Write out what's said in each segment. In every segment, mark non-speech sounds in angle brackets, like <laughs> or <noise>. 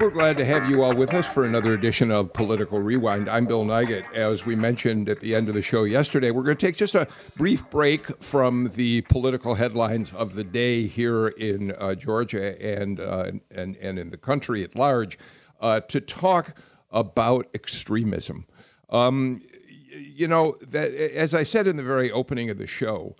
We're glad to have you all with us for another edition of Political Rewind. I'm Bill Nigut. As we mentioned at the end of the show yesterday, we're going to take just a brief break from the political headlines of the day here in uh, Georgia and, uh, and, and in the country at large uh, to talk about extremism. Um, you know, that, as I said in the very opening of the show,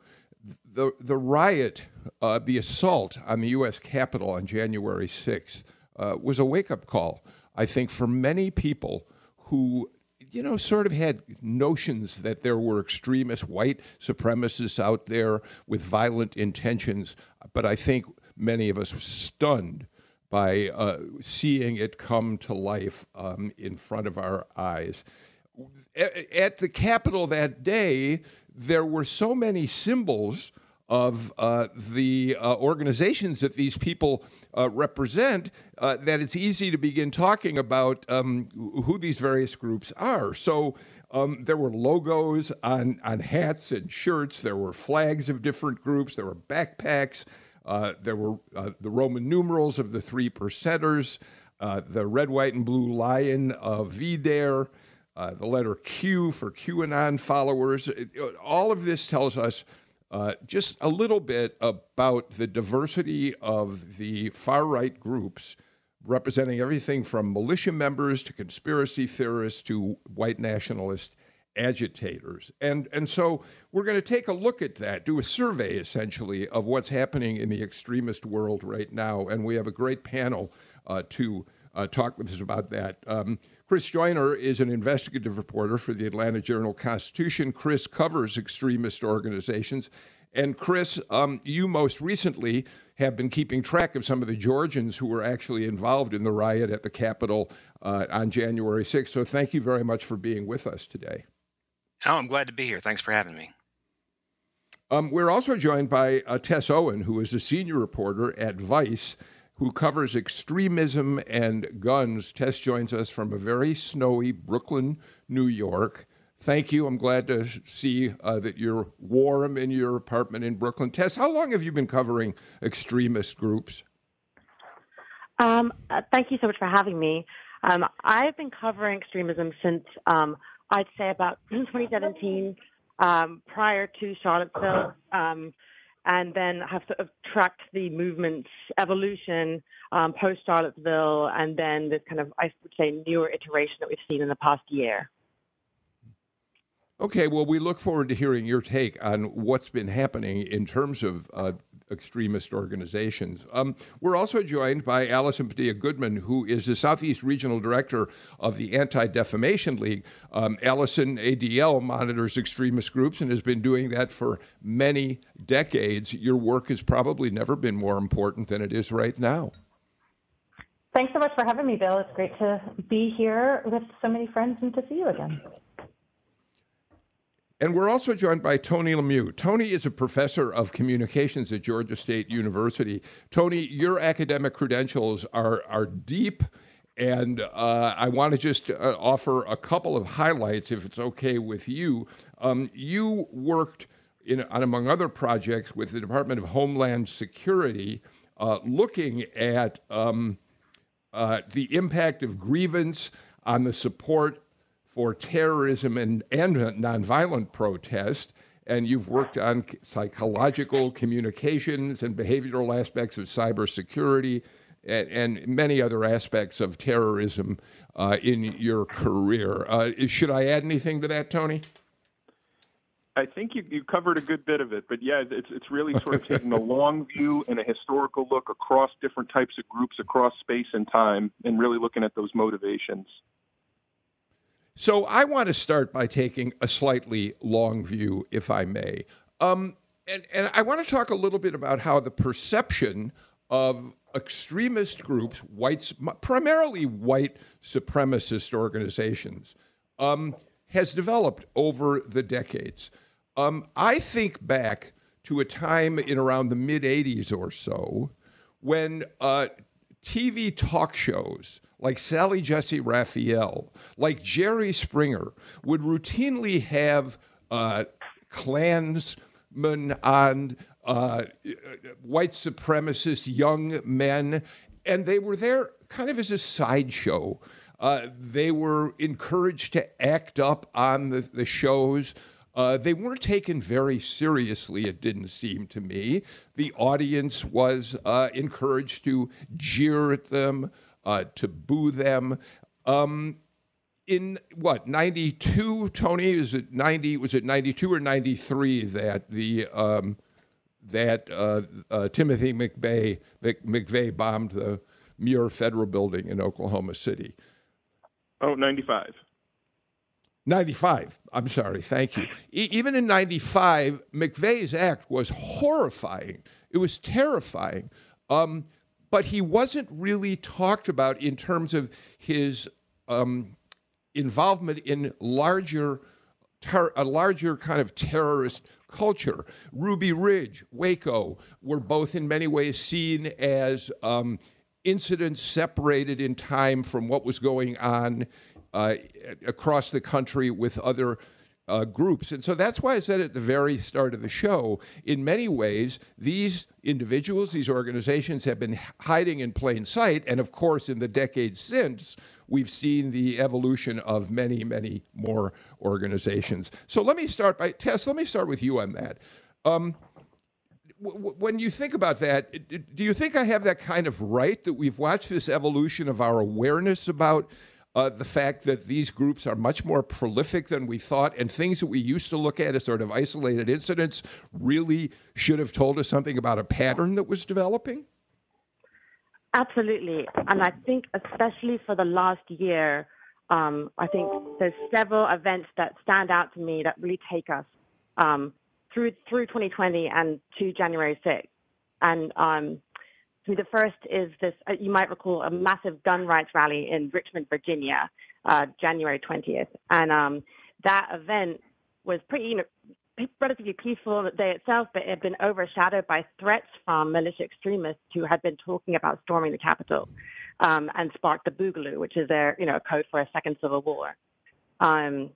the, the riot, uh, the assault on the U.S. Capitol on January 6th uh, was a wake up call, I think, for many people who, you know, sort of had notions that there were extremist white supremacists out there with violent intentions. But I think many of us were stunned by uh, seeing it come to life um, in front of our eyes. At the Capitol that day, there were so many symbols of uh, the uh, organizations that these people uh, represent uh, that it's easy to begin talking about um, who these various groups are. So um, there were logos on, on hats and shirts, there were flags of different groups, there were backpacks, uh, there were uh, the Roman numerals of the three percenters, the red, white, and blue lion of VDARE. The letter Q for QAnon followers. It, all of this tells us uh, just a little bit about the diversity of the far right groups representing everything from militia members to conspiracy theorists to white nationalist agitators. And, and so we're going to take a look at that, do a survey essentially of what's happening in the extremist world right now. And we have a great panel uh, to uh, talk with us about that. Um, Chris Joyner is an investigative reporter for the Atlanta Journal Constitution. Chris covers extremist organizations. And Chris, um, you most recently have been keeping track of some of the Georgians who were actually involved in the riot at the Capitol uh, on January 6th. So thank you very much for being with us today. Oh, I'm glad to be here. Thanks for having me. Um, we're also joined by uh, Tess Owen, who is a senior reporter at Vice who covers extremism and guns. Tess joins us from a very snowy Brooklyn, New York. Thank you. I'm glad to see uh, that you're warm in your apartment in Brooklyn. Tess, how long have you been covering extremist groups? Um, uh, thank you so much for having me. Um, I've been covering extremism since um, I'd say about <clears throat> 2017, um, prior to Charlottesville. And then have sort of tracked the movement's evolution um, post Charlottesville, and then this kind of, I would say, newer iteration that we've seen in the past year. Okay, well, we look forward to hearing your take on what's been happening in terms of uh, extremist organizations. Um, we're also joined by Allison Padilla Goodman, who is the Southeast Regional Director of the Anti Defamation League. Um, Allison ADL monitors extremist groups and has been doing that for many decades. Your work has probably never been more important than it is right now. Thanks so much for having me, Bill. It's great to be here with so many friends and to see you again. And we're also joined by Tony Lemieux. Tony is a professor of communications at Georgia State University. Tony, your academic credentials are, are deep, and uh, I want to just uh, offer a couple of highlights, if it's okay with you. Um, you worked, in, on, among other projects, with the Department of Homeland Security, uh, looking at um, uh, the impact of grievance on the support for terrorism and, and nonviolent protest. And you've worked on psychological communications and behavioral aspects of cybersecurity and, and many other aspects of terrorism uh, in your career. Uh, should I add anything to that, Tony? I think you, you covered a good bit of it, but yeah, it's it's really sort of taking a <laughs> long view and a historical look across different types of groups across space and time, and really looking at those motivations. So I want to start by taking a slightly long view, if I may. Um, and, and I want to talk a little bit about how the perception of extremist groups, whites, primarily white supremacist organizations, um, has developed over the decades. Um, I think back to a time in around the mid 80s or so when uh, TV talk shows like Sally Jessy Raphael, like Jerry Springer, would routinely have uh, Klansmen on, uh, white supremacist young men, and they were there kind of as a sideshow. Uh, they were encouraged to act up on the, the shows. Uh, they weren't taken very seriously, it didn't seem to me. The audience was uh, encouraged to jeer at them, uh, to boo them. Um, in what 92 tony? Is it 90 was it 92 or 93 that the um, that uh, uh, timothy mcveigh mcveigh bombed the Murrah federal building in oklahoma city? Oh 95 95 i'm sorry. Thank you. E- even in 95 mcveigh's act was horrifying. It was terrifying. Um, but he wasn't really talked about in terms of his um, involvement in larger ter- a larger kind of terrorist culture. Ruby Ridge, Waco were both in many ways seen as um, incidents separated in time from what was going on uh, across the country with other uh, groups. And so that's why I said at the very start of the show, in many ways, these individuals, these organizations have been hiding in plain sight. And of course, in the decades since, we've seen the evolution of many, many more organizations. So let me start by, Tess, let me start with you on that. Um, when you think about that, do you think I have that kind of right that we've watched this evolution of our awareness about uh, the fact that these groups are much more prolific than we thought, and things that we used to look at as sort of isolated incidents really should have told us something about a pattern that was developing? Absolutely. And I think, especially for the last year, um, I think there's several events that stand out to me that really take us um, through through 2020 and to January 6th. And um, the first is this, uh, you might recall, a massive gun rights rally in Richmond, Virginia, uh, January 20th. And um, that event was pretty, you know, relatively peaceful on the day itself, but it had been overshadowed by threats from militia extremists who had been talking about storming the Capitol um, and sparked the Boogaloo, which is their, you know, a code for a second civil war. Um,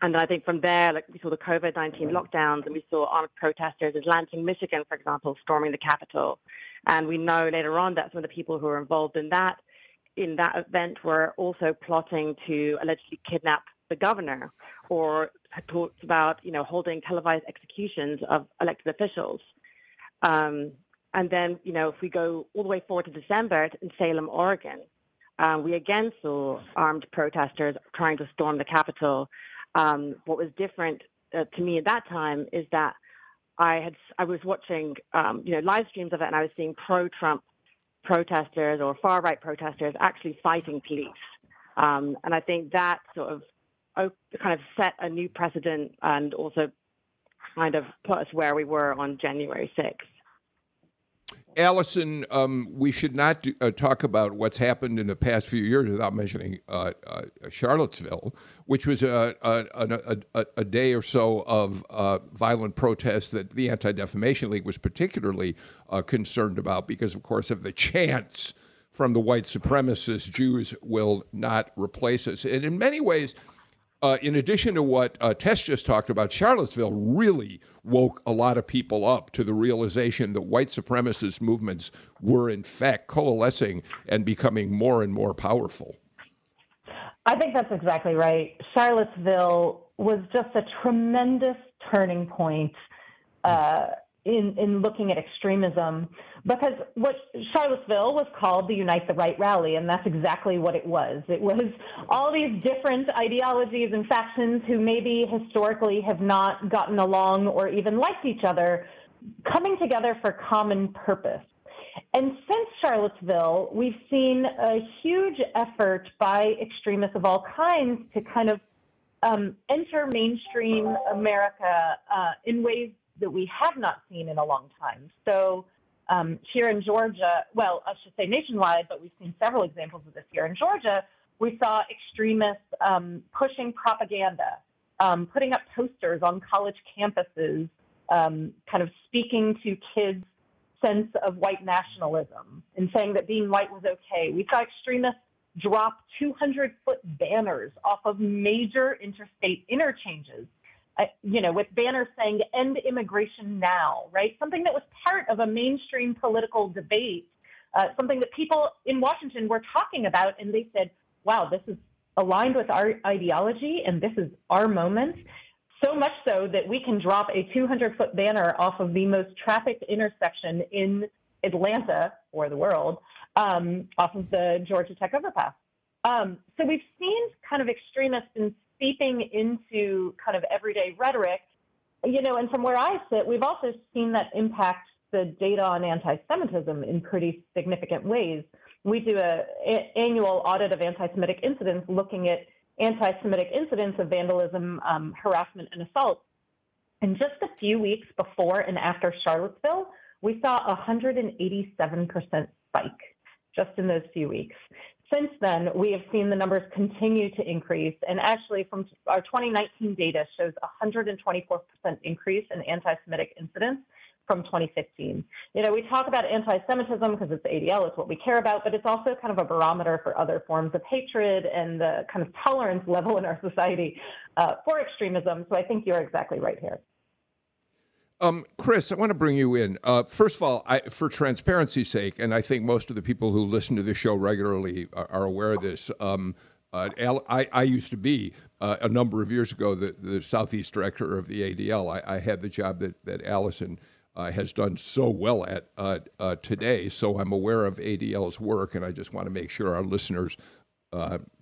and I think from there, like we saw the COVID 19 lockdowns and we saw armed protesters in Lansing, Michigan, for example, storming the Capitol. And we know later on that some of the people who were involved in that in that event were also plotting to allegedly kidnap the governor or had talked about, you know, holding televised executions of elected officials. Um, and then, you know, if we go all the way forward to December in Salem, Oregon, um, we again saw armed protesters trying to storm the Capitol. Um, what was different uh, to me at that time is that I had I was watching um, you know live streams of it, and I was seeing pro-Trump protesters or far-right protesters actually fighting police, um, and I think that sort of kind of set a new precedent and also kind of put us where we were on January 6th. Allison, um, we should not do, uh, talk about what's happened in the past few years without mentioning uh, uh, Charlottesville, which was a, a, a, a day or so of uh, violent protests that the Anti Defamation League was particularly uh, concerned about because, of course, of the chants from the white supremacists Jews will not replace us. And in many ways, uh, in addition to what uh, Tess just talked about, Charlottesville really woke a lot of people up to the realization that white supremacist movements were, in fact, coalescing and becoming more and more powerful. I think that's exactly right. Charlottesville was just a tremendous turning point uh, in in looking at extremism because what Charlottesville was called the Unite the Right rally, and that's exactly what it was. It was all these different ideologies and factions who maybe historically have not gotten along or even liked each other coming together for common purpose. And since Charlottesville, we've seen a huge effort by extremists of all kinds to kind of um, enter mainstream America uh, in ways that we have not seen in a long time. So um, here in Georgia, well, I should say nationwide, but we've seen several examples of this here in Georgia. We saw extremists um, pushing propaganda um, putting up posters on college campuses, um, kind of speaking to kids' sense of white nationalism and saying that being white was okay. We saw extremists drop 200 foot banners off of major interstate interchanges. You know, with banners saying end immigration now, right? Something that was part of a mainstream political debate, uh, something that people in Washington were talking about, and they said, wow, this is aligned with our ideology and this is our moment. So much so that we can drop a 200 foot banner off of the most trafficked intersection in Atlanta or the world um, off of the Georgia Tech overpass. Um, so we've seen kind of extremists been seeping into kind of everyday rhetoric, you know, and from where I sit, we've also seen that impact the data on anti-Semitism in pretty significant ways. We do a, a annual audit of anti-Semitic incidents looking at anti-Semitic incidents of vandalism, um, harassment, and assault. And just a few weeks before and after Charlottesville, we saw a 187% spike just in those few weeks. Since then, we have seen the numbers continue to increase, and actually, from our 2019 data shows a 124% increase in anti-Semitic incidents from 2015. You know, we talk about anti-Semitism because it's ADL, it's what we care about, but it's also kind of a barometer for other forms of hatred and the kind of tolerance level in our society uh, for extremism. So I think you're exactly right here. Um, Chris, I want to bring you in. Uh, first of all, I, for transparency's sake, and I think most of the people who listen to the show regularly are, are aware of this. Um, uh, I, I, used to be uh, a number of years ago the, the southeast director of the ADL. I, I had the job that that Allison uh, has done so well at uh, uh, today. So I'm aware of ADL's work, and I just want to make sure our listeners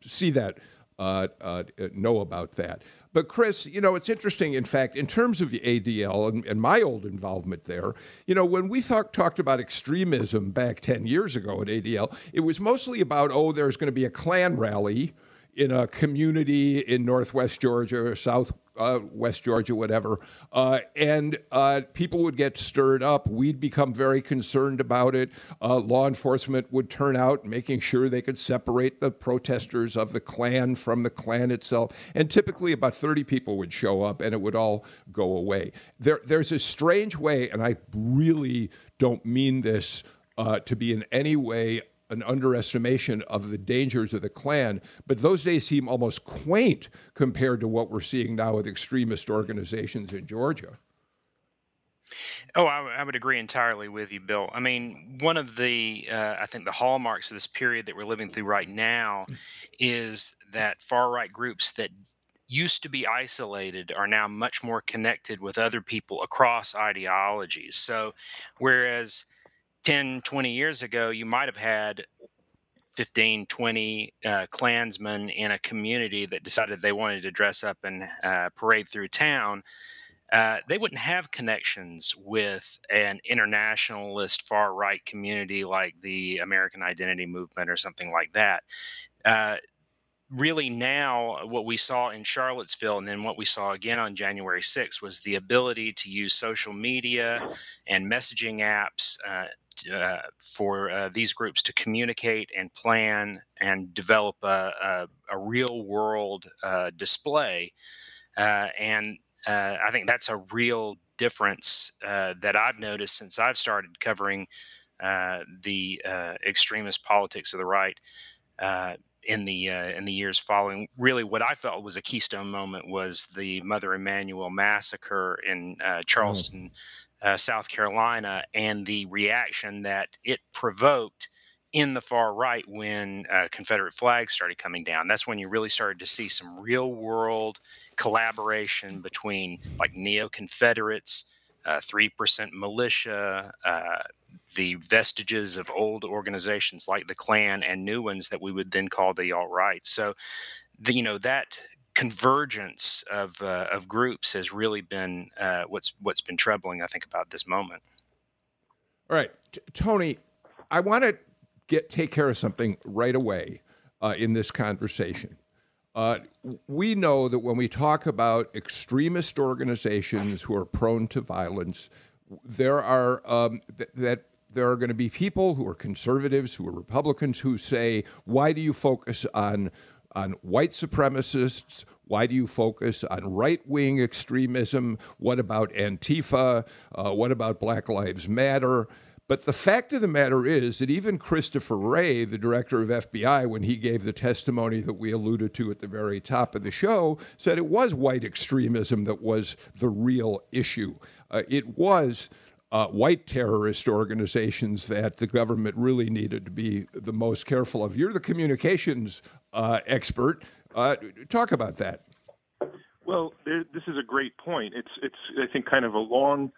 see that, know about that. But Chris, you know, it's interesting. In fact, in terms of the ADL and, and my old involvement there, you know, when we thought, talked about extremism back 10 years ago at ADL, it was mostly about, oh, there's going to be a Klan rally in a community in Northwest Georgia or South uh, West Georgia, whatever, uh, and uh, people would get stirred up. We'd become very concerned about it. Uh, law enforcement would turn out, making sure they could separate the protesters of the Klan from the Klan itself. And typically, about 30 people would show up, and it would all go away. There, there's a strange way, and I really don't mean this uh, to be in any way an underestimation of the dangers of the Klan, but those days seem almost quaint compared to what we're seeing now with extremist organizations in Georgia. Oh, I, I would agree entirely with you, Bill. I mean, one of the, uh, I think, the hallmarks of this period that we're living through right now is that far right groups that used to be isolated are now much more connected with other people across ideologies. So, whereas 10, 20 years ago, you might have had 15, 20 uh, Klansmen in a community that decided they wanted to dress up and uh, parade through town. Uh, they wouldn't have connections with an internationalist far right community like the American Identity Movement or something like that. Uh, really, now what we saw in Charlottesville and then what we saw again on January 6th was the ability to use social media and messaging apps uh, uh, for uh, these groups to communicate and plan and develop a, a, a real world uh, display. Uh, and uh, I think that's a real difference that I've noticed since I've started covering the extremist politics of the right in the uh, in the years following. Really, what I felt was a keystone moment was the Mother Emanuel massacre in uh, mm. Charleston, uh, South Carolina, and the reaction that it provoked in the far right when uh, Confederate flags started coming down. That's when you really started to see some real world collaboration between like neo Confederates, uh, three percent militia, uh, the vestiges of old organizations like the Klan, and new ones that we would then call the alt right. So, the, you know that convergence of uh, of groups has really been uh, what's what's been troubling. I think about this moment. All right, T- Tony, I want to get take care of something right away uh, in this conversation. Uh, we know that when we talk about extremist organizations who are prone to violence, there are um, th- that there are going to be people who are conservatives, who are Republicans, who say, "Why do you focus on on white supremacists? Why do you focus on right wing extremism? What about Antifa? Uh, what about Black Lives Matter? But the fact of the matter is that even Christopher Wray, the director of FBI, when he gave the testimony that we alluded to at the very top of the show, said it was white extremism that was the real issue. Uh, it was uh, white terrorist organizations that the government really needed to be the most careful of. You're the communications uh, expert. Uh, talk about that. Well, there, this is a great point. It's it's I think kind of a long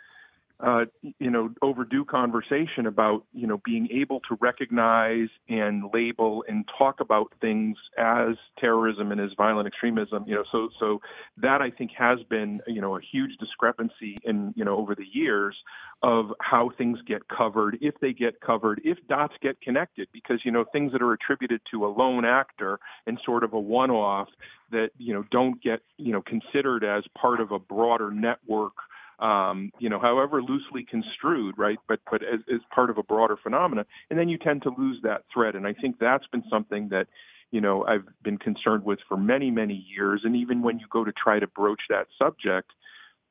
uh, you know, overdue conversation about, you know, being able to recognize and label and talk about things as terrorism and as violent extremism. You know, so so that I think has been, you know, a huge discrepancy in, you know, over the years of how things get covered, if they get covered, if dots get connected, because you know things that are attributed to a lone actor and sort of a one-off that you know don't get you know considered as part of a broader network um, you know, however loosely construed, right? But but as, as part of a broader phenomena, and then you tend to lose that thread. And I think that's been something that you know I've been concerned with for many many years. And even when you go to try to broach that subject,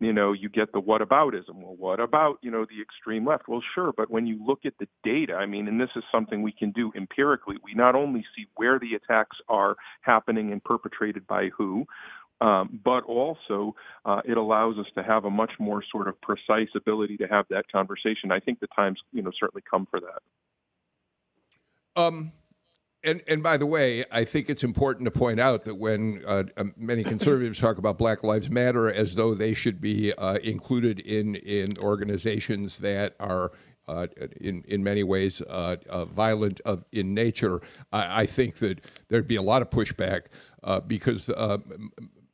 you know, you get the what aboutism. Well, what about, you know, the extreme left? Well, sure, but when you look at the data, I mean, and this is something we can do empirically, we not only see where the attacks are happening and perpetrated by who, um, but also uh, it allows us to have a much more sort of precise ability to have that conversation. I think the times, you know, certainly come for that. Um, and and by the way, I think it's important to point out that when uh, um, many conservatives talk about Black Lives Matter as though they should be uh, included in in organizations that are uh, in in many ways uh, uh, violent of, in nature, I, I, think that there'd be a lot of pushback uh, because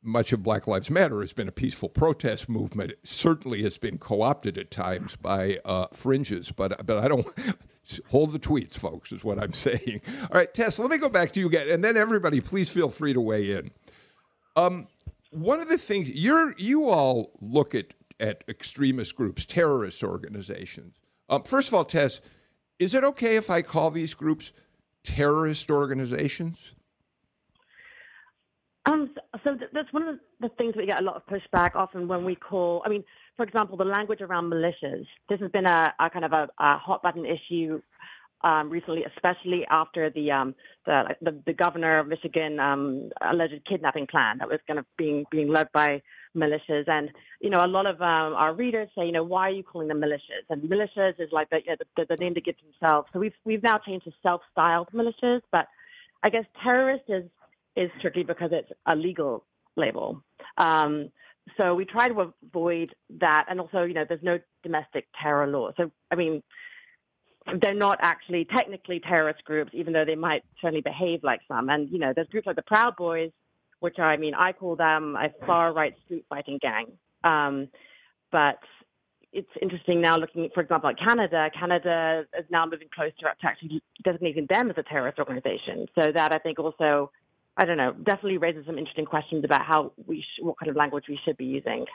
much of Black Lives Matter has been a peaceful protest movement. It certainly has been co-opted at times by uh, fringes, but but I don't <laughs> hold the tweets, folks. Is what I'm <laughs> saying. All right, Tess, let me go back to you again, and then everybody, please feel free to weigh in. Um, one of the things you're you all look at at extremist groups, terrorist organizations. Um, first of all, Tess, is it okay if I call these groups terrorist organizations? Um, so th- that's one of the, things we get a lot of pushback often when we call. I mean, for example, the language around militias. This has been a, a kind of a, a, hot button issue um, recently, especially after the, um, the, the the governor of Michigan um, alleged kidnapping plan that was kind of being being led by militias. And you know, a lot of um, our readers say, you know, why are you calling them militias? And militias is like the, you know, the name they give themselves. So we've we've now changed to self-styled militias, but I guess terrorist is is tricky because it's a legal label. Um, so we try to avoid that. And also, you know, there's no domestic terror law. So, I mean, they're not actually technically terrorist groups, even though they might certainly behave like some. And, you know, there's groups like the Proud Boys, which I mean, I call them a far right street fighting gang. Um, but it's interesting now looking, for example, at Canada. Canada is now moving closer up to actually designating them as a terrorist organization. So that I think also I don't know, definitely raises some interesting questions about how we, sh- what kind of language we should be using.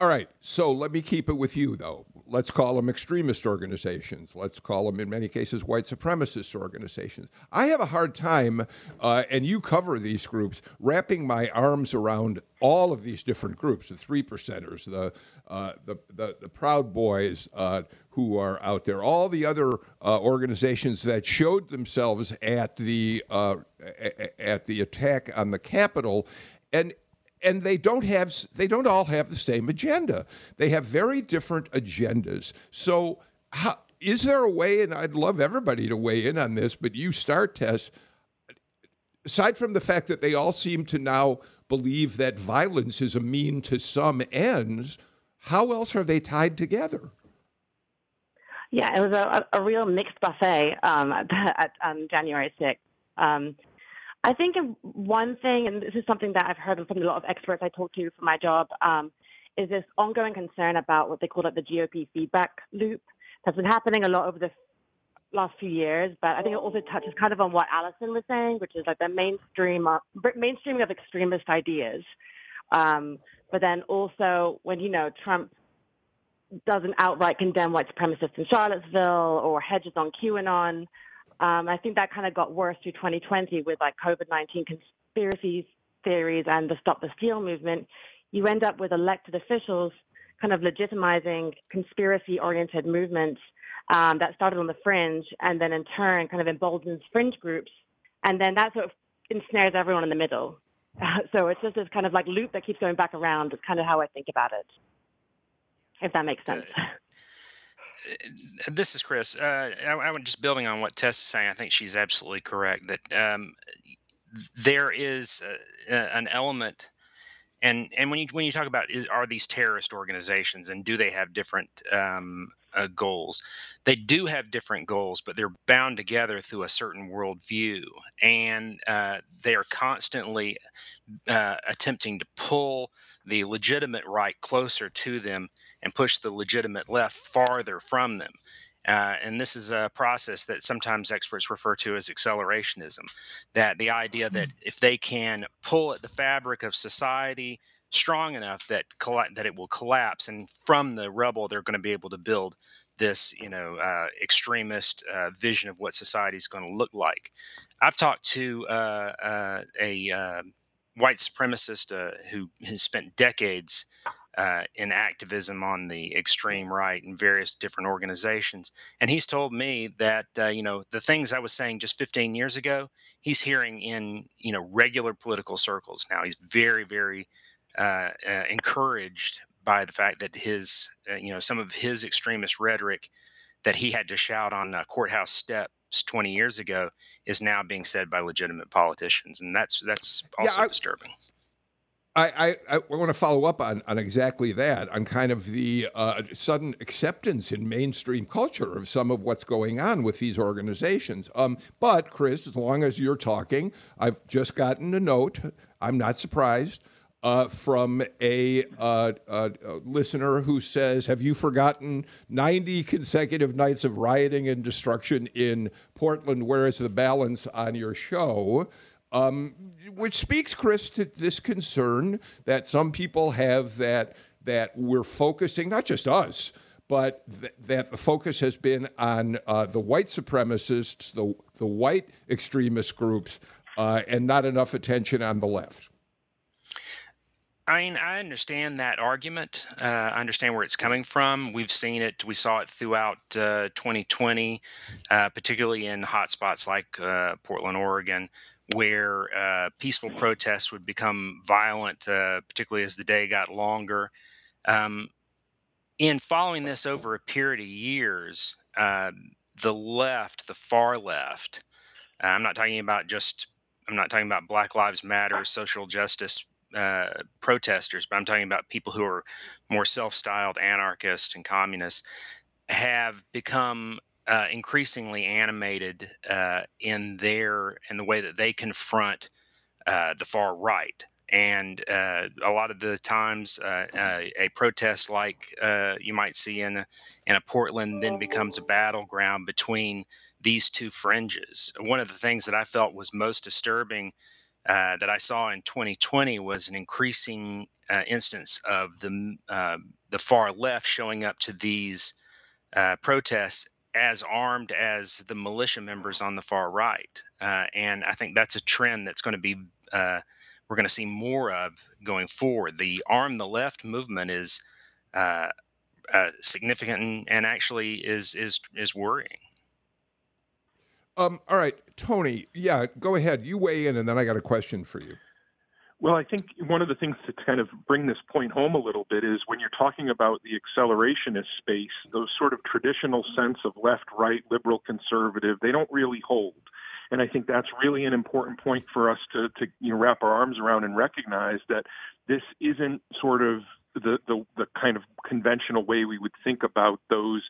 All right, so let me keep it with you, though. Let's call them extremist organizations. Let's call them, in many cases, white supremacist organizations. I have a hard time, uh, and you cover these groups, wrapping my arms around all of these different groups the three percenters, the, uh, the, the, the, Proud Boys uh, who are out there, all the other uh, organizations that showed themselves at the, uh, at the attack on the Capitol. And and they don't have they don't all have the same agenda. They have very different agendas. So how, is there a way and I'd love everybody to weigh in on this, but you start Tess aside from the fact that they all seem to now believe that violence is a mean to some ends, how else are they tied together? Yeah, it was a, a real mixed buffet um, <laughs> at, um, January 6th. Um, I think one thing, and this is something that I've heard from a lot of experts I talk to for my job, um, is this ongoing concern about what they call like the GOP feedback loop that's been happening a lot over the last few years. But I think it also touches kind of on what Allison was saying, which is like the mainstream uh, mainstreaming of extremist ideas. Um, but then also when you know Trump doesn't outright condemn white supremacists in Charlottesville or hedges on QAnon Um, I think that kind of got worse through 2020 with like COVID 19 conspiracy theories and the Stop the Steal movement. You end up with elected officials kind of legitimizing conspiracy oriented movements um, that started on the fringe and then in turn kind of emboldens fringe groups. And then that sort of ensnares everyone in the middle. Uh, <laughs> so it's just this kind of like loop that keeps going back around. It's kind of how I think about it, if that makes sense. Uh, this is Chris. Uh, I, I'm just building on what Tess is saying. I think she's absolutely correct that um, there is a, a, an element and and when you when you talk about is are these terrorist organizations and do they have different um, uh, goals? They do have different goals, but they're bound together through a certain worldview, and uh, they are constantly uh, attempting to pull the legitimate right closer to them and push the legitimate left farther from them. Uh, and this is a process that sometimes experts refer to as accelerationism. That the idea that mm-hmm. if they can pull at the fabric of society strong enough that colla- that it will collapse, and from the rubble they're going to be able to build this, you know, uh, extremist uh, vision of what society is going to look like. I've talked to uh, uh, a uh, white supremacist who has spent decades uh, in activism on the extreme right in various different organizations. And he's told me that uh, you know the things I was saying just 15 years ago, he's hearing in you know regular political circles now. He's very very uh, uh encouraged by the fact that his uh, you know some of his extremist rhetoric that he had to shout on courthouse steps 20 years ago is now being said by legitimate politicians, and that's that's also yeah, I, disturbing. I, I, I want to follow up on, on exactly that, on kind of the uh, sudden acceptance in mainstream culture of some of what's going on with these organizations. Um, but, Chris, as long as you're talking, I've just gotten a note, I'm not surprised, uh, from a, uh, a, listener who says, Have you forgotten 90 consecutive nights of rioting and destruction in Portland? Where is the balance on your show? Um, which speaks, Chris, to this concern that some people have that that we're focusing, not just us, but th- that the focus has been on uh, the white supremacists, the the white extremist groups, uh, and not enough attention on the left. I mean, I understand that argument. Uh, I understand where it's coming from. We've seen it. We saw it throughout uh, 2020, uh, particularly in hotspots like uh, Portland, Oregon, where uh, peaceful protests would become violent, uh, particularly as the day got longer. Um, in following this over a period of years, uh, the left, the far left, uh, I'm not talking about just, I'm not talking about Black Lives Matter, social justice uh, protesters, but I'm talking about people who are more self styled anarchists and communists, have become uh, increasingly animated uh, in their in the way that they confront uh, the far right. And uh, a lot of the times, uh, uh, a protest like you might see in a, in a Portland then becomes a battleground between these two fringes. One of the things that I felt was most disturbing that I saw in 2020 was an increasing instance of the the far left showing up to these protests as armed as the militia members on the far right. Uh, and I think that's a trend that's going to be, uh, we're going to see more of going forward. The arm the left movement is uh, uh significant and, and, actually is, is, is worrying. Um, all right, Tony. Yeah, go ahead. You weigh in, and then I got a question for you. Well, I think one of the things to kind of bring this point home a little bit is when you're talking about the accelerationist space, those sort of traditional sense of left, right, liberal, conservative, they don't really hold. And I think that's really an important point for us to, to you know, wrap our arms around and recognize that this isn't sort of the, the, the kind of conventional way we would think about those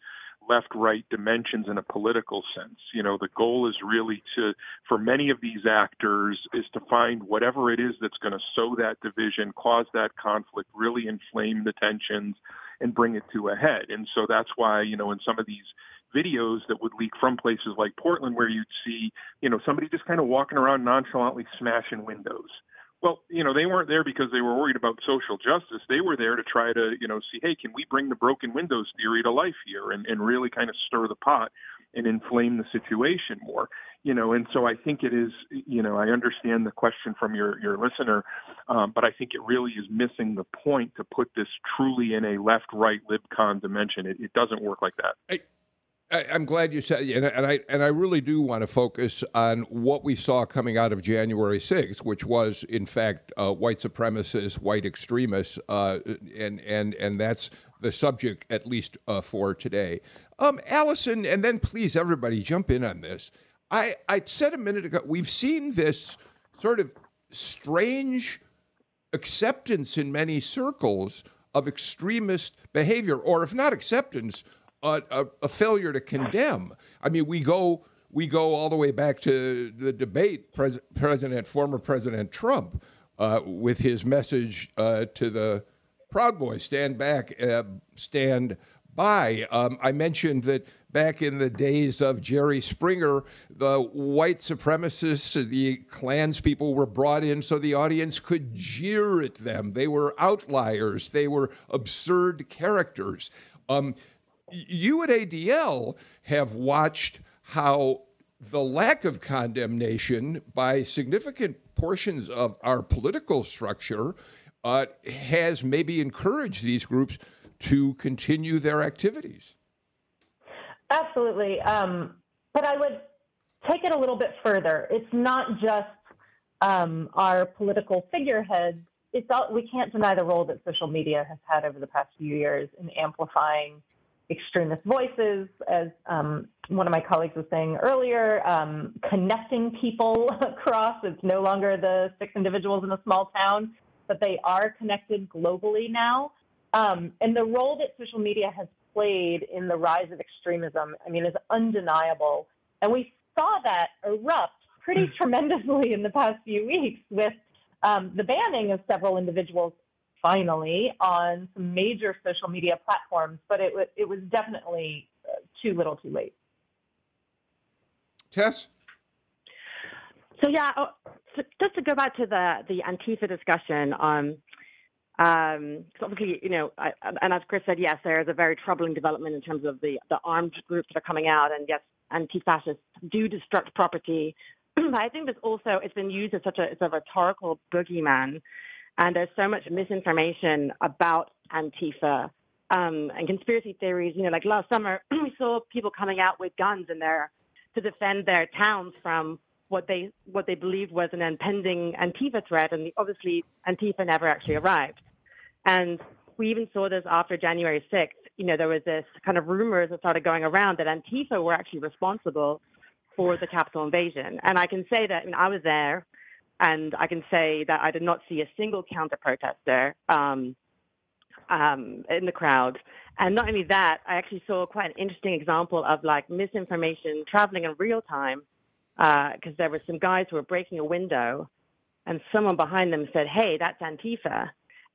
left right dimensions in a political sense. You know, the goal is really to, for many of these actors, is to find whatever it is that's going to sow that division, cause that conflict, really inflame the tensions, and bring it to a head. And so that's why, you know, in some of these videos that would leak from places like Portland, where you'd see, you know, somebody just kind of walking around nonchalantly smashing windows well, you know, they weren't there because they were worried about social justice. They were there to try to, you know, see, hey, can we bring the broken windows theory to life here and, and really kind of stir the pot? and inflame the situation more you know and so i think it is you know i understand the question from your your listener um, but i think it really is missing the point to put this truly in a left right libcon dimension it, it doesn't work like that I, I, am glad you said, and, and I and I really do want to focus on what we saw coming out of January 6th, which was in fact uh, white supremacists, white extremists, uh, and and and that's the subject at least uh, for today. Um, Allison, and then please everybody jump in on this. I I said a minute ago we've seen this sort of strange acceptance in many circles of extremist behavior, or if not acceptance a, a, a, failure to condemn. I mean, we go we go all the way back to the debate pres- President former President Trump uh, with his message uh, to the Proud Boys: "Stand back, uh, stand by." Um, I mentioned that back in the days of Jerry Springer, the white supremacists, the Klans people were brought in so the audience could jeer at them. They were outliers. They were absurd characters. Um, you at ADL have watched how the lack of condemnation by significant portions of our political structure uh, has maybe encouraged these groups to continue their activities. Absolutely. Um, but I would take it a little bit further. It's not just um, our political figureheads. It's all, we can't deny the role that social media has had over the past few years in amplifying extremist voices, as um, one of my colleagues was saying earlier, um, connecting people <laughs> across. It's no longer the six individuals in a small town, but they are connected globally now. Um, and the role that social media has played in the rise of extremism, I mean, is undeniable. And we saw that erupt pretty hmm. tremendously in the past few weeks with um, the banning of several individuals finally on some major social media platforms, but it, w- it was definitely uh, too little too late. Tess? So, yeah, oh, so just to go back to the, the Antifa discussion, um, um, obviously, you know, I, and as Chris said, yes, there is a very troubling development in terms of the, the armed groups that are coming out, and yes, anti-fascists do destruct property. <clears throat> but I think there's also it's been used as such a it's a rhetorical boogeyman and there's so much misinformation about Antifa um, and conspiracy theories. You know, like last summer, <clears throat> we saw people coming out with guns in there to defend their towns from what they what they believed was an impending Antifa threat, and obviously Antifa never actually arrived. And we even saw this after January 6th. You know, there was this kind of rumors that started going around that Antifa were actually responsible for the Capitol invasion. And I can say that I, mean, I was there. And I can say that I did not see a single counter protester um, um, in the crowd. And not only that, I actually saw quite an interesting example of like misinformation traveling in real time because uh, there were some guys who were breaking a window and someone behind them said, Hey, that's Antifa.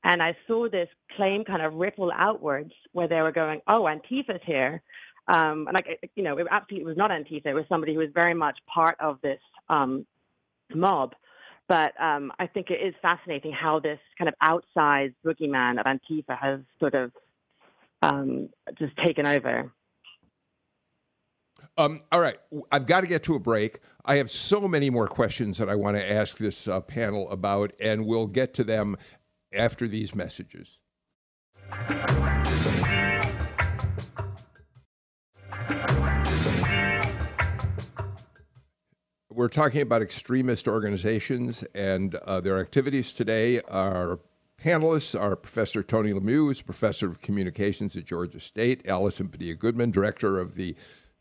And I saw this claim kind of ripple outwards where they were going, Oh, Antifa's here. Um, and like, you know, it absolutely was not Antifa. It was somebody who was very much part of this um, mob. But um, I think it is fascinating how this kind of outsized boogeyman of Antifa has sort of um, just taken over. Um, all right, I've got to get to a break. I have so many more questions that I want to ask this uh, panel about, and we'll get to them after these messages. We're talking about extremist organizations and uh, their activities today. Our panelists are Professor Tony Lemieux, who's professor of communications at Georgia State, Allison Padilla Goodman, director of the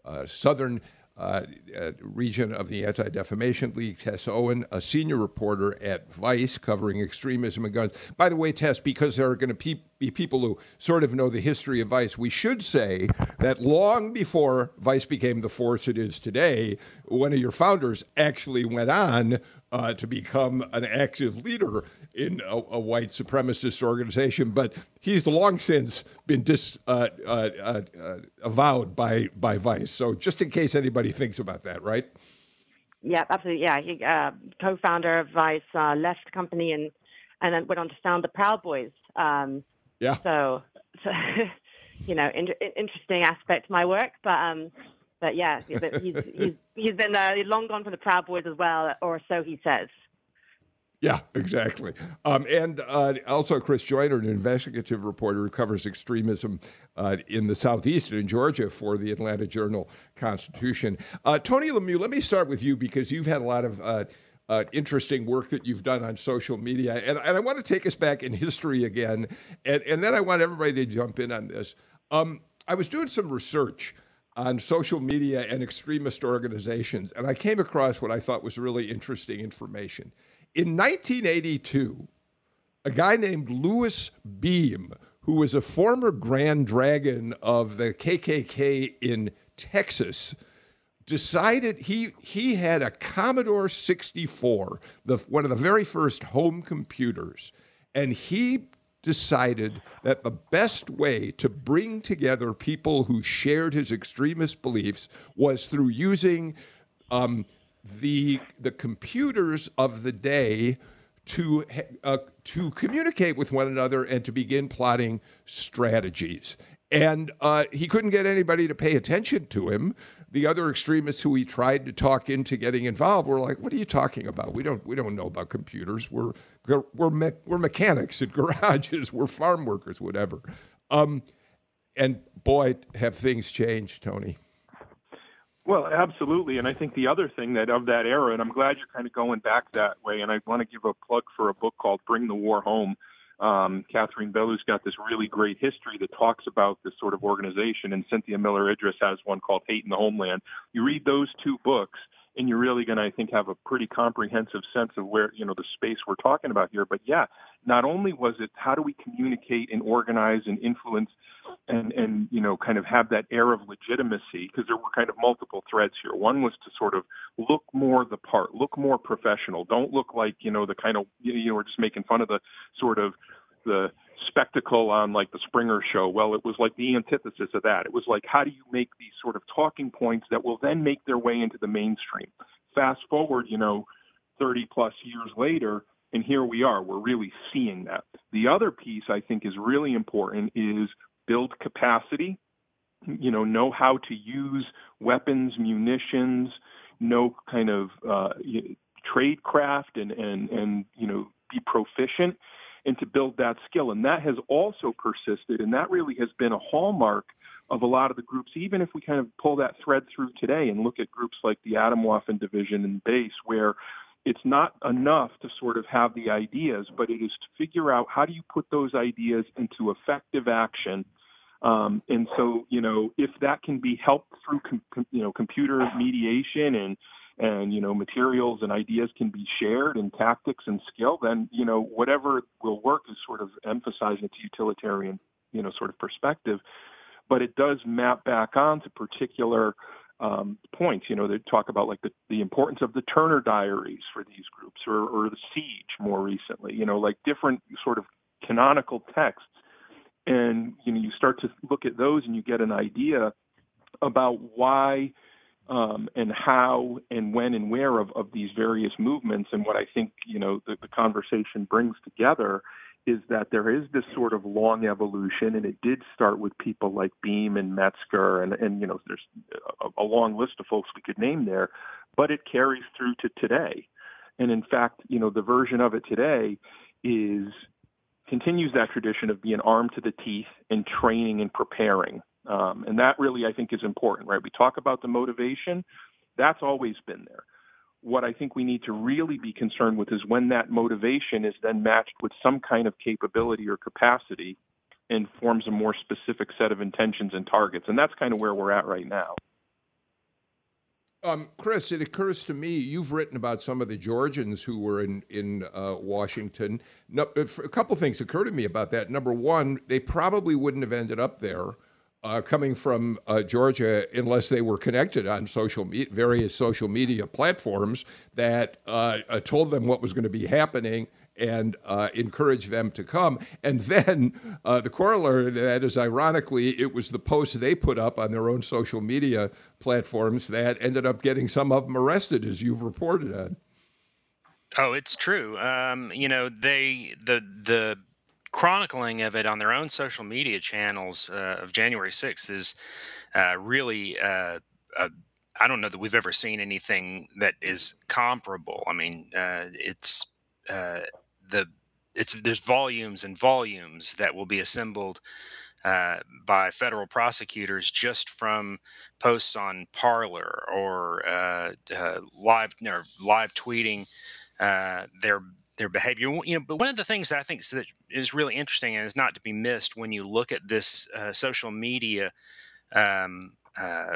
uh, Southern uh, uh, region of the Anti Defamation League, Tess Owen, a senior reporter at Vice covering extremism and guns. By the way, Tess, because there are going to pe- be people who sort of know the history of Vice, we should say that long before Vice became the force it is today, one of your founders actually went on uh, to become an active leader in a, a, white supremacist organization, but he's long since been dis, uh, uh, uh, uh avowed by, by Vice. So just in case anybody thinks about that, right? Yeah, absolutely. Yeah, he, uh, co-founder of Vice, left the company and and then went on to found the Proud Boys. Um, yeah. So, so <laughs> you know, in, interesting aspect to my work, but um, but yeah, he's he's he's been uh, long gone from the Proud Boys as well, or so he says. Yeah, exactly. Um, and uh, also, Chris Joyner, an investigative reporter who covers extremism uh, in the Southeast and in Georgia for the Atlanta Journal Constitution. Uh, Tony Lemieux, let me start with you because you've had a lot of uh, uh, interesting work that you've done on social media. And, and, I want to take us back in history again. And, and then I want everybody to jump in on this. Um, I was doing some research on social media and extremist organizations, and I came across what I thought was really interesting information. In 1982, a guy named Louis Beam, who was a former Grand Dragon of the KKK in Texas, decided he he had a Commodore 64, the one of the very first home computers, and he decided that the best way to bring together people who shared his extremist beliefs was through using um, the the computers of the day to uh, to communicate with one another and to begin plotting strategies. And uh, he couldn't get anybody to pay attention to him. The other extremists who he tried to talk into getting involved were like, "What are you talking about? We don't we don't know about computers. We're we're me- we're mechanics at <laughs> garages. We're farm workers, whatever." Um, and boy, have things changed, Tony. Well, absolutely. And I think the other thing that of that era, and I'm glad you're kind of going back that way, and I want to give a plug for a book called Bring the War Home. Um, Catherine Belew's got this really great history that talks about this sort of organization, and Cynthia Miller Idriss has one called Hate in the Homeland. You read those two books, and you're really going to, I think, have a pretty comprehensive sense of where, you know, the space we're talking about here. But yeah, not only was it how do we communicate and organize and influence and, and you know, kind of have that air of legitimacy, because there were kind of multiple threads here. One was to sort of look more the part, look more professional. Don't look like, you know, the kind of, you know, we're just making fun of the sort of the spectacle on like the Springer show. Well, it was like the antithesis of that. It was like, how do you make these sort of talking points that will then make their way into the mainstream? Fast forward, you know, 30 plus years later, and here we are. We're really seeing that. The other piece I think is really important is build capacity, you know, know how to use weapons, munitions, know kind of uh, trade craft and, and, and, you know, be proficient and to build that skill. And that has also persisted, and that really has been a hallmark of a lot of the groups, even if we kind of pull that thread through today and look at groups like the Atomwaffen Division and base, where it's not enough to sort of have the ideas, but it is to figure out how do you put those ideas into effective action. Um, and so, you know, if that can be helped through, com- you know, computer mediation and and you know materials and ideas can be shared and tactics and skill then you know whatever will work is sort of emphasizing its utilitarian you know sort of perspective. But it does map back on to particular um, points. You know they talk about like the, the importance of the turner diaries for these groups or, or the siege more recently you know like different sort of canonical texts. And you know you start to look at those and you get an idea about why um, and how and when and where of, of these various movements. And what I think you know the, the conversation brings together is that there is this sort of long evolution, and it did start with people like Beam and Metzger, and, and you know there's a, a long list of folks we could name there, but it carries through to today. And in fact, you know the version of it today is continues that tradition of being armed to the teeth and training and preparing. Um, and that really, I think, is important, right? We talk about the motivation, that's always been there. What I think we need to really be concerned with is when that motivation is then matched with some kind of capability or capacity and forms a more specific set of intentions and targets. And that's kind of where we're at right now. Um, Chris, it occurs to me you've written about some of the Georgians who were in in uh, Washington. No, a couple things occur to me about that. Number one, they probably wouldn't have ended up there uh, coming from uh, Georgia unless they were connected on social me- various social media platforms that uh, uh told them what was going to be happening and uh, encouraged them to come. And then uh, the corollary to that is, ironically, it was the posts they put up on their own social media platforms that ended up getting some of them arrested, as you've reported on. Oh, it's true. Um, you know, they the the chronicling of it on their own social media channels uh, of January 6th is uh, really uh, a I don't know that we've ever seen anything that is comparable. I mean, uh, it's uh, the it's there's volumes and volumes that will be assembled uh, by federal prosecutors just from posts on Parler or uh, uh, live or live tweeting uh, their their behavior. You know, but one of the things that I think that is really interesting and is not to be missed when you look at this uh, social media um, uh,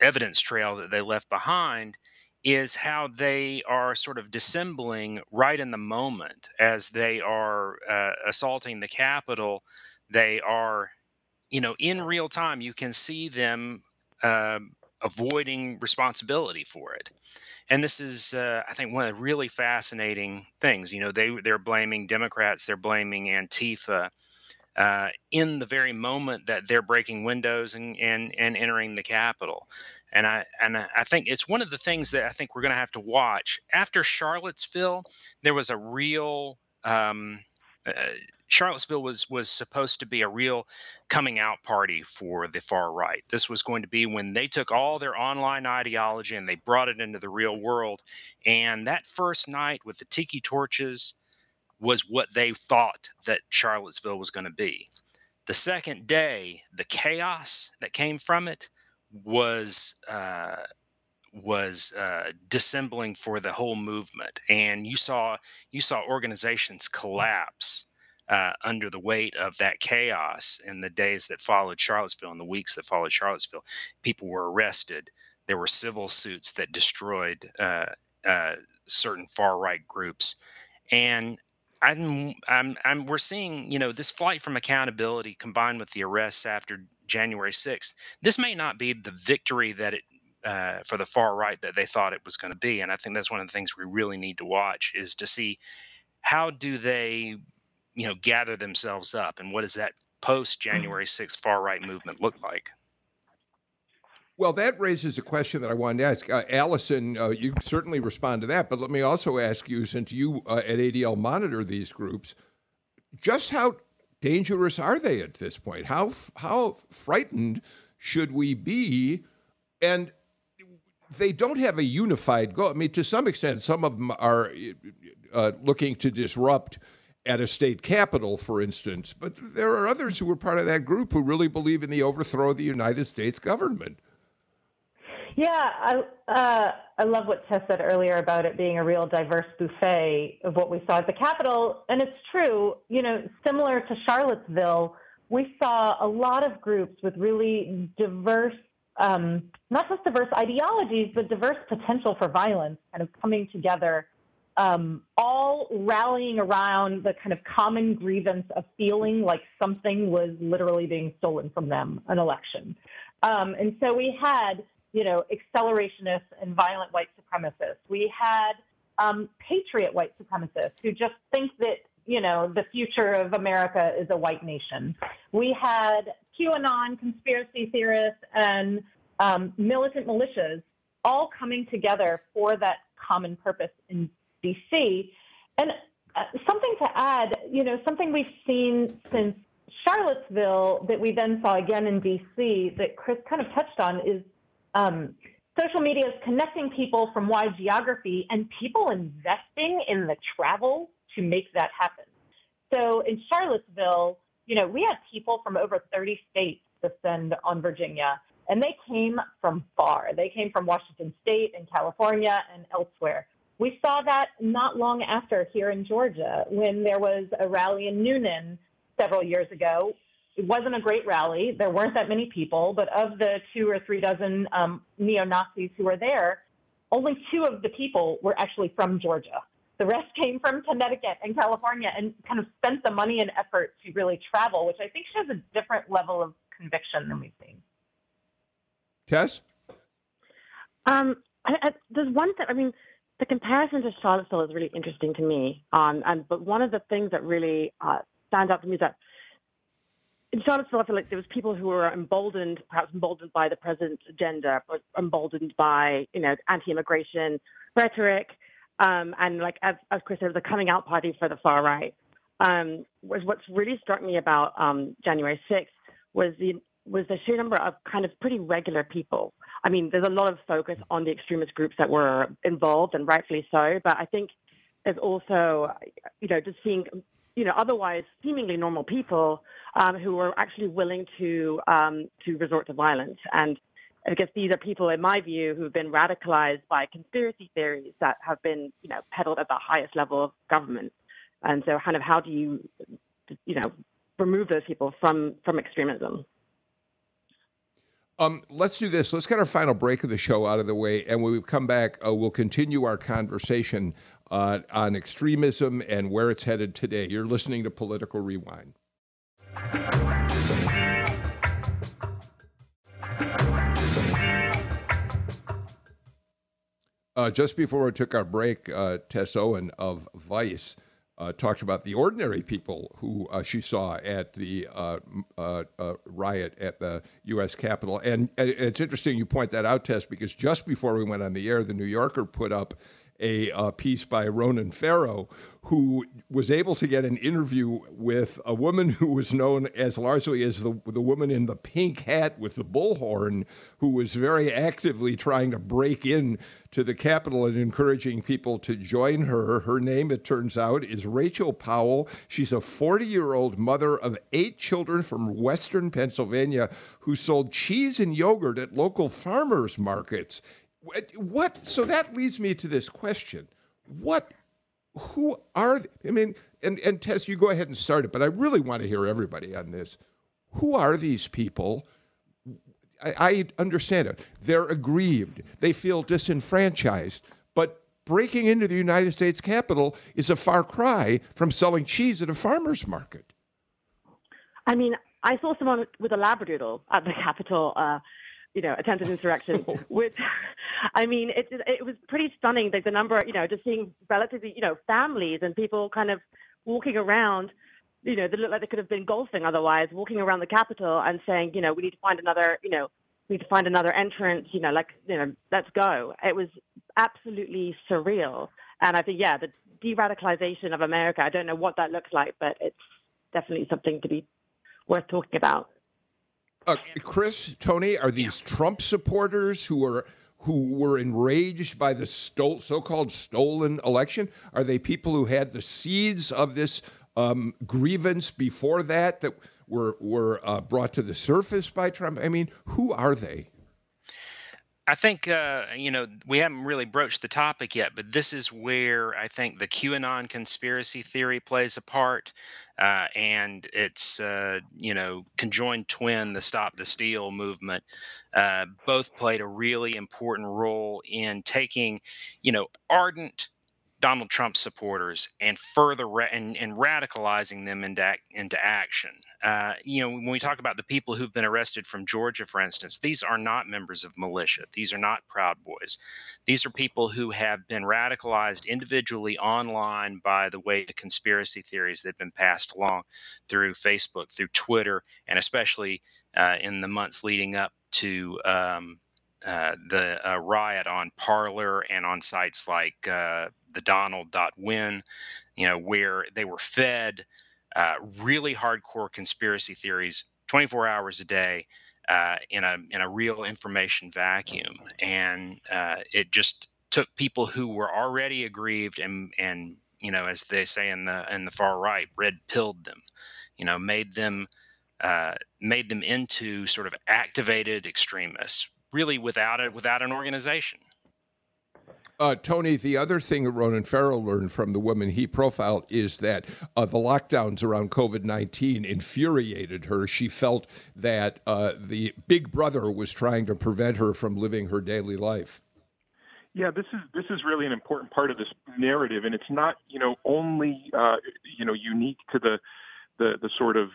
evidence trail that they left behind is how they are sort of dissembling right in the moment as they are uh, assaulting the Capitol. They are, you know, in real time, you can see them uh, avoiding responsibility for it. And this is, uh, I think, one of the really fascinating things. You know, they they're blaming Democrats, they're blaming Antifa. Uh, in the very moment that they're breaking windows and, and, and entering the Capitol. And I and I think it's one of the things that I think we're going to have to watch after Charlottesville. There was a real um, uh, Charlottesville was was supposed to be a real coming out party for the far right. This was going to be when they took all their online ideology and they brought it into the real world. And that first night with the tiki torches was what they thought that Charlottesville was going to be. The second day, the chaos that came from it was uh, was uh, dissembling for the whole movement, and you saw you saw organizations collapse uh, under the weight of that chaos in the days that followed Charlottesville and the weeks that followed Charlottesville. People were arrested. There were civil suits that destroyed uh, uh, certain far right groups, and I'm, I'm, I'm, we're seeing, you know, this flight from accountability combined with the arrests after January 6th. This may not be the victory that it uh, for the far right that they thought it was going to be, and I think that's one of the things we really need to watch is to see how do they, you know, gather themselves up, and what does that post mm-hmm. January 6th far right movement look like? Well, that raises a question that I wanted to ask. Uh, Allison, uh, you certainly respond to that, but let me also ask you, since you uh, at ADL monitor these groups, just how dangerous are they at this point? How how frightened should we be? And they don't have a unified goal. I mean, to some extent, some of them are uh, looking to disrupt at a state capital, for instance. But there are others who were part of that group who really believe in the overthrow of the United States government. Yeah, I uh, I love what Tess said earlier about it being a real diverse buffet of what we saw at the Capitol, and it's true. You know, similar to Charlottesville, we saw a lot of groups with really diverse, um, not just diverse ideologies, but diverse potential for violence, kind of coming together, um, all rallying around the kind of common grievance of feeling like something was literally being stolen from them, an election. Um, and so we had you know, accelerationists and violent white supremacists. We had um, patriot white supremacists who just think that, you know, the future of America is a white nation. We had QAnon conspiracy theorists and um, militant militias all coming together for that common purpose in DC. And uh, something to add, you know, something we've seen since Charlottesville that we then saw again in DC that Chris kind of touched on is um, social media is connecting people from wide geography and people investing in the travel to make that happen. So in Charlottesville, you know, we had people from over 30 states descend on Virginia, and they came from far. They came from Washington State and California and elsewhere. We saw that not long after here in Georgia when there was a rally in Newnan several years ago it wasn't a great rally. There weren't that many people, but of the two or three dozen um, neo Nazis who were there, only two of the people were actually from Georgia. The rest came from Connecticut and California and kind of spent the money and effort to really travel, which I think shows a different level of conviction than we've seen. Tess? Um, I, I, there's one thing, I mean, the comparison to Charlottesville is really interesting to me. Um, and, but one of the things that really uh, stands out to me is that in Charlottesville, I feel like there was people who were emboldened, perhaps emboldened by the president's agenda, but emboldened by you know anti-immigration rhetoric, um, and like as, as Chris said, the coming out party for the far right. Um, was what's really struck me about um, January 6th was the was the sheer number of kind of pretty regular people. I mean, there's a lot of focus on the extremist groups that were involved, and rightfully so. But I think there's also, you know, just seeing, you know, otherwise seemingly normal people um, who are actually willing to um, to resort to violence. And I guess these are people, in my view, who've been radicalized by conspiracy theories that have been, you know, peddled at the highest level of government. And so, kind of, how do you, you know, remove those people from from extremism? Um, let's do this. Let's get our final break of the show out of the way, and when we come back, uh, we'll continue our conversation uh, on extremism and where it's headed today. You're listening to Political Rewind. Uh, just before we took our break, uh, Tess Owen of Vice uh, talked about the ordinary people who uh, she saw at the uh, uh, riot at the U.S. Capitol. And, and, it's interesting you point that out, Tess, because just before we went on the air, the New Yorker put up a uh, piece by Ronan Farrow, who was able to get an interview with a woman who was known as largely as the, the woman in the pink hat with the bullhorn, who was very actively trying to break in to the Capitol and encouraging people to join her. Her name, it turns out, is Rachel Powell. She's a 40 year old mother of eight children from Western Pennsylvania who sold cheese and yogurt at local farmers markets. What? So that leads me to this question: What? Who are? I mean, and and Tess, you go ahead and start it, but I really want to hear everybody on this. Who are these people? I, I understand it. They're aggrieved. They feel disenfranchised. But breaking into the United States Capitol is a far cry from selling cheese at a farmer's market. I mean, I saw someone with a labradoodle at the Capitol uh, you know, attempted insurrection, <laughs> oh. which, I mean, it, it was pretty stunning. Like the number, you know, just seeing relatively, you know, families and people kind of walking around, you know, they look like they could have been golfing otherwise, walking around the Capitol and saying, you know, we need to find another, you know, we need to find another entrance, you know, like, you know, let's go. It was absolutely surreal. And I think, yeah, the de-radicalization of America, I don't know what that looks like, but it's definitely something to be worth talking about. Uh, Chris, Tony, are these yeah. Trump supporters who are who were enraged by the stole, so-called stolen election? Are they people who had the seeds of this um, grievance before that that were were uh, brought to the surface by Trump? I mean, who are they? I think uh, you know we haven't really broached the topic yet, but this is where I think the QAnon conspiracy theory plays a part, uh, and its uh, you know conjoined twin, the Stop the Steal movement, uh, both played a really important role in taking you know ardent Donald Trump supporters and further ra- and, and radicalizing them into into action. Uh, you know, when we talk about the people who've been arrested from Georgia, for instance, these are not members of militia. These are not Proud Boys. These are people who have been radicalized individually online by the way the conspiracy theories that have been passed along through Facebook, through Twitter, and especially uh, in the months leading up to. Um, uh, the uh, riot on Parler and on sites like uh, the Donald.win, you know, where they were fed uh, really hardcore conspiracy theories 24 hours a day uh, in a in a real information vacuum, and uh, it just took people who were already aggrieved and and you know, as they say in the in the far right, red pilled them, you know, made them uh, made them into sort of activated extremists, really without it without an organization. Uh, Tony, the other thing that Ronan Farrow learned from the woman he profiled is that uh, the lockdowns around COVID 19 infuriated her. She felt that uh, the big brother was trying to prevent her from living her daily life. Yeah, this is this is really an important part of this narrative, and it's not you know only uh, you know unique to the the the sort of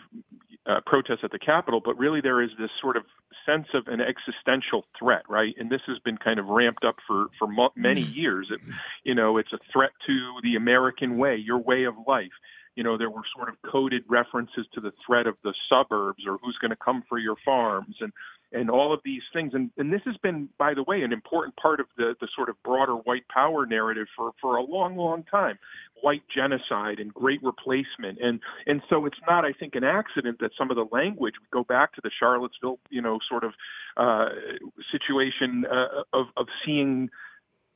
uh, protests at the Capitol, but really there is this sort of sense of an existential threat, right? And this has been kind of ramped up for for mo- many mm. years. It, you know, it's a threat to the American way, your way of life. You know, there were sort of coded references to the threat of the suburbs or who's going to come for your farms, and and all of these things. And, and this has been, by the way, an important part of the, the sort of broader white power narrative for, for a long, long time. White genocide and great replacement, and and so it's not, I think, an accident that some of the language we go back to the Charlottesville, you know, sort of uh, situation uh, of of seeing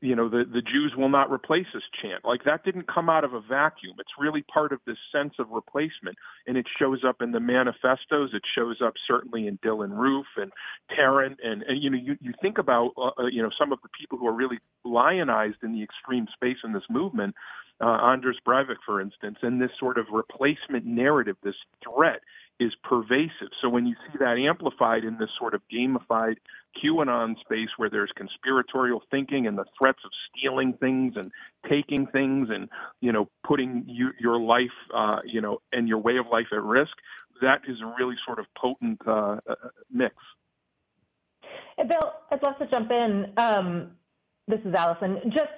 you know the the Jews will not replace us chant. Like that didn't come out of a vacuum. It's really part of this sense of replacement and it shows up in the manifestos. It shows up certainly in Dylann Roof and Tarrant and and you know you you think about uh, uh, you know some of the people who are really lionized in the extreme space in this movement uh, Anders Breivik for instance and this sort of replacement narrative this threat is pervasive. So when you see that amplified in this sort of gamified QAnon space where there's conspiratorial thinking and the threats of stealing things and taking things and you know putting you, your life uh, you know and your way of life at risk, that is a really sort of potent uh, uh mix. Bill, I'd love to jump in. Um, this is Allison. Just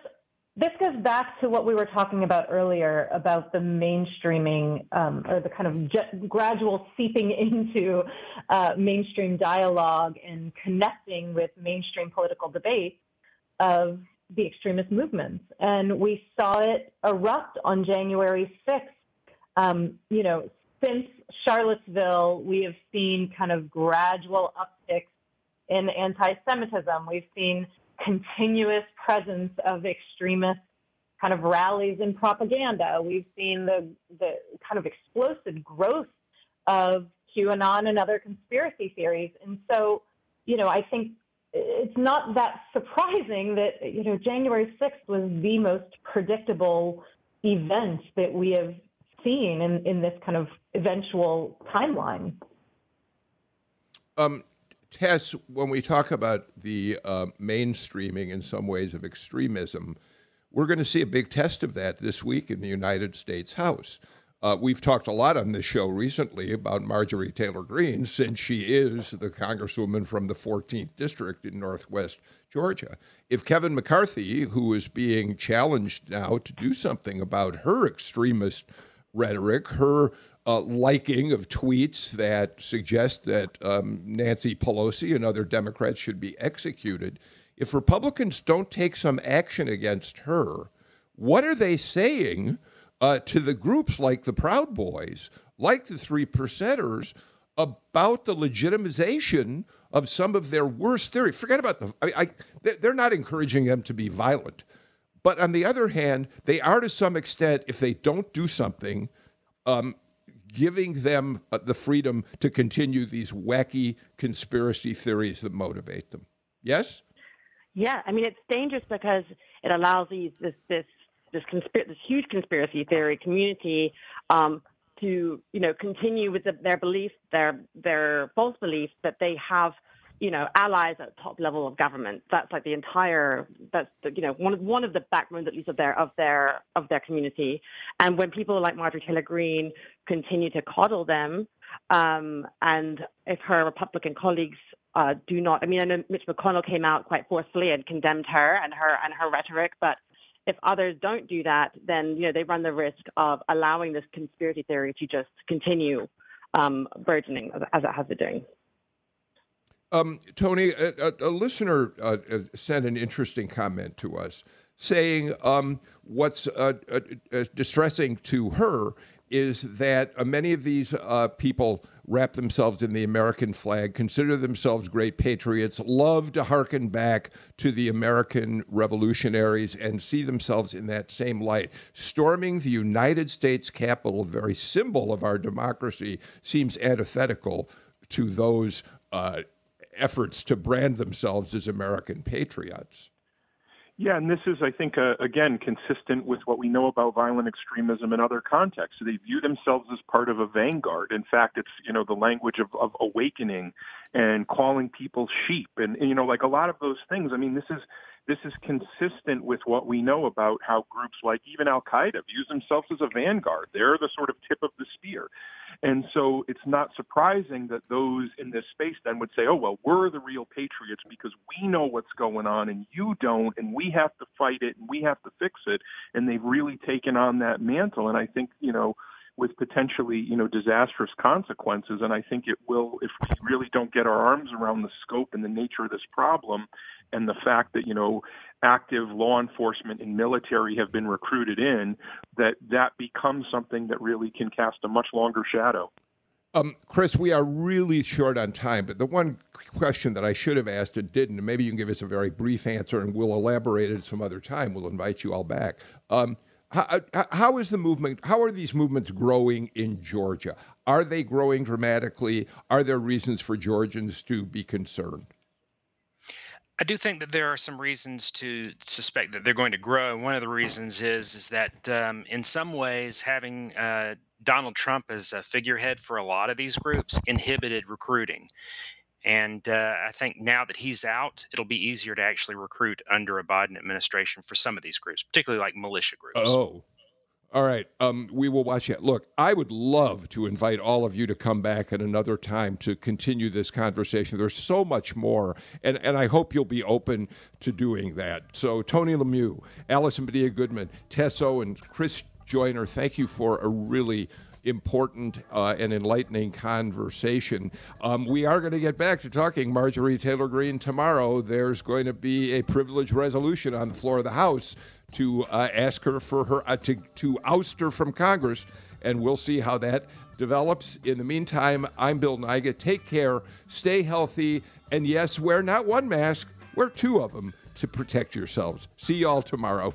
this goes back to what we were talking about earlier about the mainstreaming um, or the kind of gradual seeping <laughs> into uh, mainstream dialogue and connecting with mainstream political debate of the extremist movements. And we saw it erupt on January 6th. Um, you know, since Charlottesville, we have seen kind of gradual upticks in anti Semitism. We've seen continuous presence of extremist kind of rallies and propaganda. We've seen the the kind of explosive growth of QAnon and other conspiracy theories. And so, you know, I think it's not that surprising that, you know, January 6th was the most predictable event that we have seen in, in this kind of eventual timeline. Um, Tess, when we talk about the uh, mainstreaming in some ways of extremism, we're going to see a big test of that this week in the United States House. Uh, we've talked a lot on this show recently about Marjorie Taylor Greene, since she is the congresswoman from the 14th district in Northwest Georgia. If Kevin McCarthy, who is being challenged now to do something about her extremist rhetoric, her uh, liking of tweets that suggest that um, Nancy Pelosi and other Democrats should be executed. If Republicans don't take some action against her, what are they saying uh, to the groups like the Proud Boys, like the Three Percenters, about the legitimization of some of their worst theory? Forget about the. I, I, they're not encouraging them to be violent, but on the other hand, they are to some extent, if they don't do something, um, giving them uh, the freedom to continue these wacky conspiracy theories that motivate them. Yes. Yeah, I mean it's dangerous because it allows these this this this, conspir- this huge conspiracy theory community um, to you know continue with the, their beliefs, their their false beliefs that they have you know allies at top level of government. That's like the entire that's the, you know one of one of the backbones at least of their of their of their community. And when people like Marjorie Taylor Greene continue to coddle them, um, and if her Republican colleagues uh, do not. I mean, I know Mitch McConnell came out quite forcefully and condemned her and her and her rhetoric, but if others don't do that, then you know they run the risk of allowing this conspiracy theory to just continue um, burgeoning as it has been doing. Um, Tony, a, a, listener uh, uh, sent an interesting comment to us saying um, what's uh, uh, uh distressing to her is that uh, many of these people wrap themselves in the American flag, consider themselves great patriots, love to hearken back to the American revolutionaries, and see themselves in that same light. Storming the United States Capitol, the very symbol of our democracy, seems antithetical to those uh, efforts to brand themselves as American patriots. Yeah, and this is, I think, uh, again, consistent with what we know about violent extremism in other contexts. They view themselves as part of a vanguard. In fact, it's, you know, the language of, of awakening and calling people sheep. And, and, you know, like a lot of those things. I mean, this is this is consistent with what we know about how groups like even Al Qaeda views themselves as a vanguard. They're the sort of tip of the spear. And so it's not surprising that those in this space then would say, oh, well, we're the real patriots because we know what's going on and you don't, and we have to fight it and we have to fix it. And they've really taken on that mantle. And I think, you know, with potentially, you know, disastrous consequences. And I think it will, if we really don't get our arms around the scope and the nature of this problem and the fact that, you know, active law enforcement and military have been recruited in, that that becomes something that really can cast a much longer shadow. Um, Chris, we are really short on time, but the one question that I should have asked and didn't, and maybe you can give us a very brief answer and we'll elaborate at some other time. We'll invite you all back. Um, how, how is the movement, how are these movements growing in Georgia? Are they growing dramatically? Are there reasons for Georgians to be concerned? I do think that there are some reasons to suspect that they're going to grow. One of the reasons is is that um, in some ways having uh, Donald Trump as a figurehead for a lot of these groups inhibited recruiting. And uh, I think now that he's out, it'll be easier to actually recruit under a Biden administration for some of these groups, particularly like militia groups. Oh, all right. Um, we will watch it. Look, I would love to invite all of you to come back at another time to continue this conversation. There's so much more, and, and I hope you'll be open to doing that. So, Tony Lemieux, Allison Padilla Goodman, Tess Owen, and Chris Joyner, thank you for a really important uh, and enlightening conversation. Um, we are going to get back to talking Marjorie Taylor Greene tomorrow. There's going to be a privilege resolution on the floor of the House to uh, ask her for her uh, to to oust her from Congress, and we'll see how that develops. In the meantime, I'm Bill Nigut. Take care, stay healthy, and yes, wear not one mask, wear two of them to protect yourselves. See y'all tomorrow.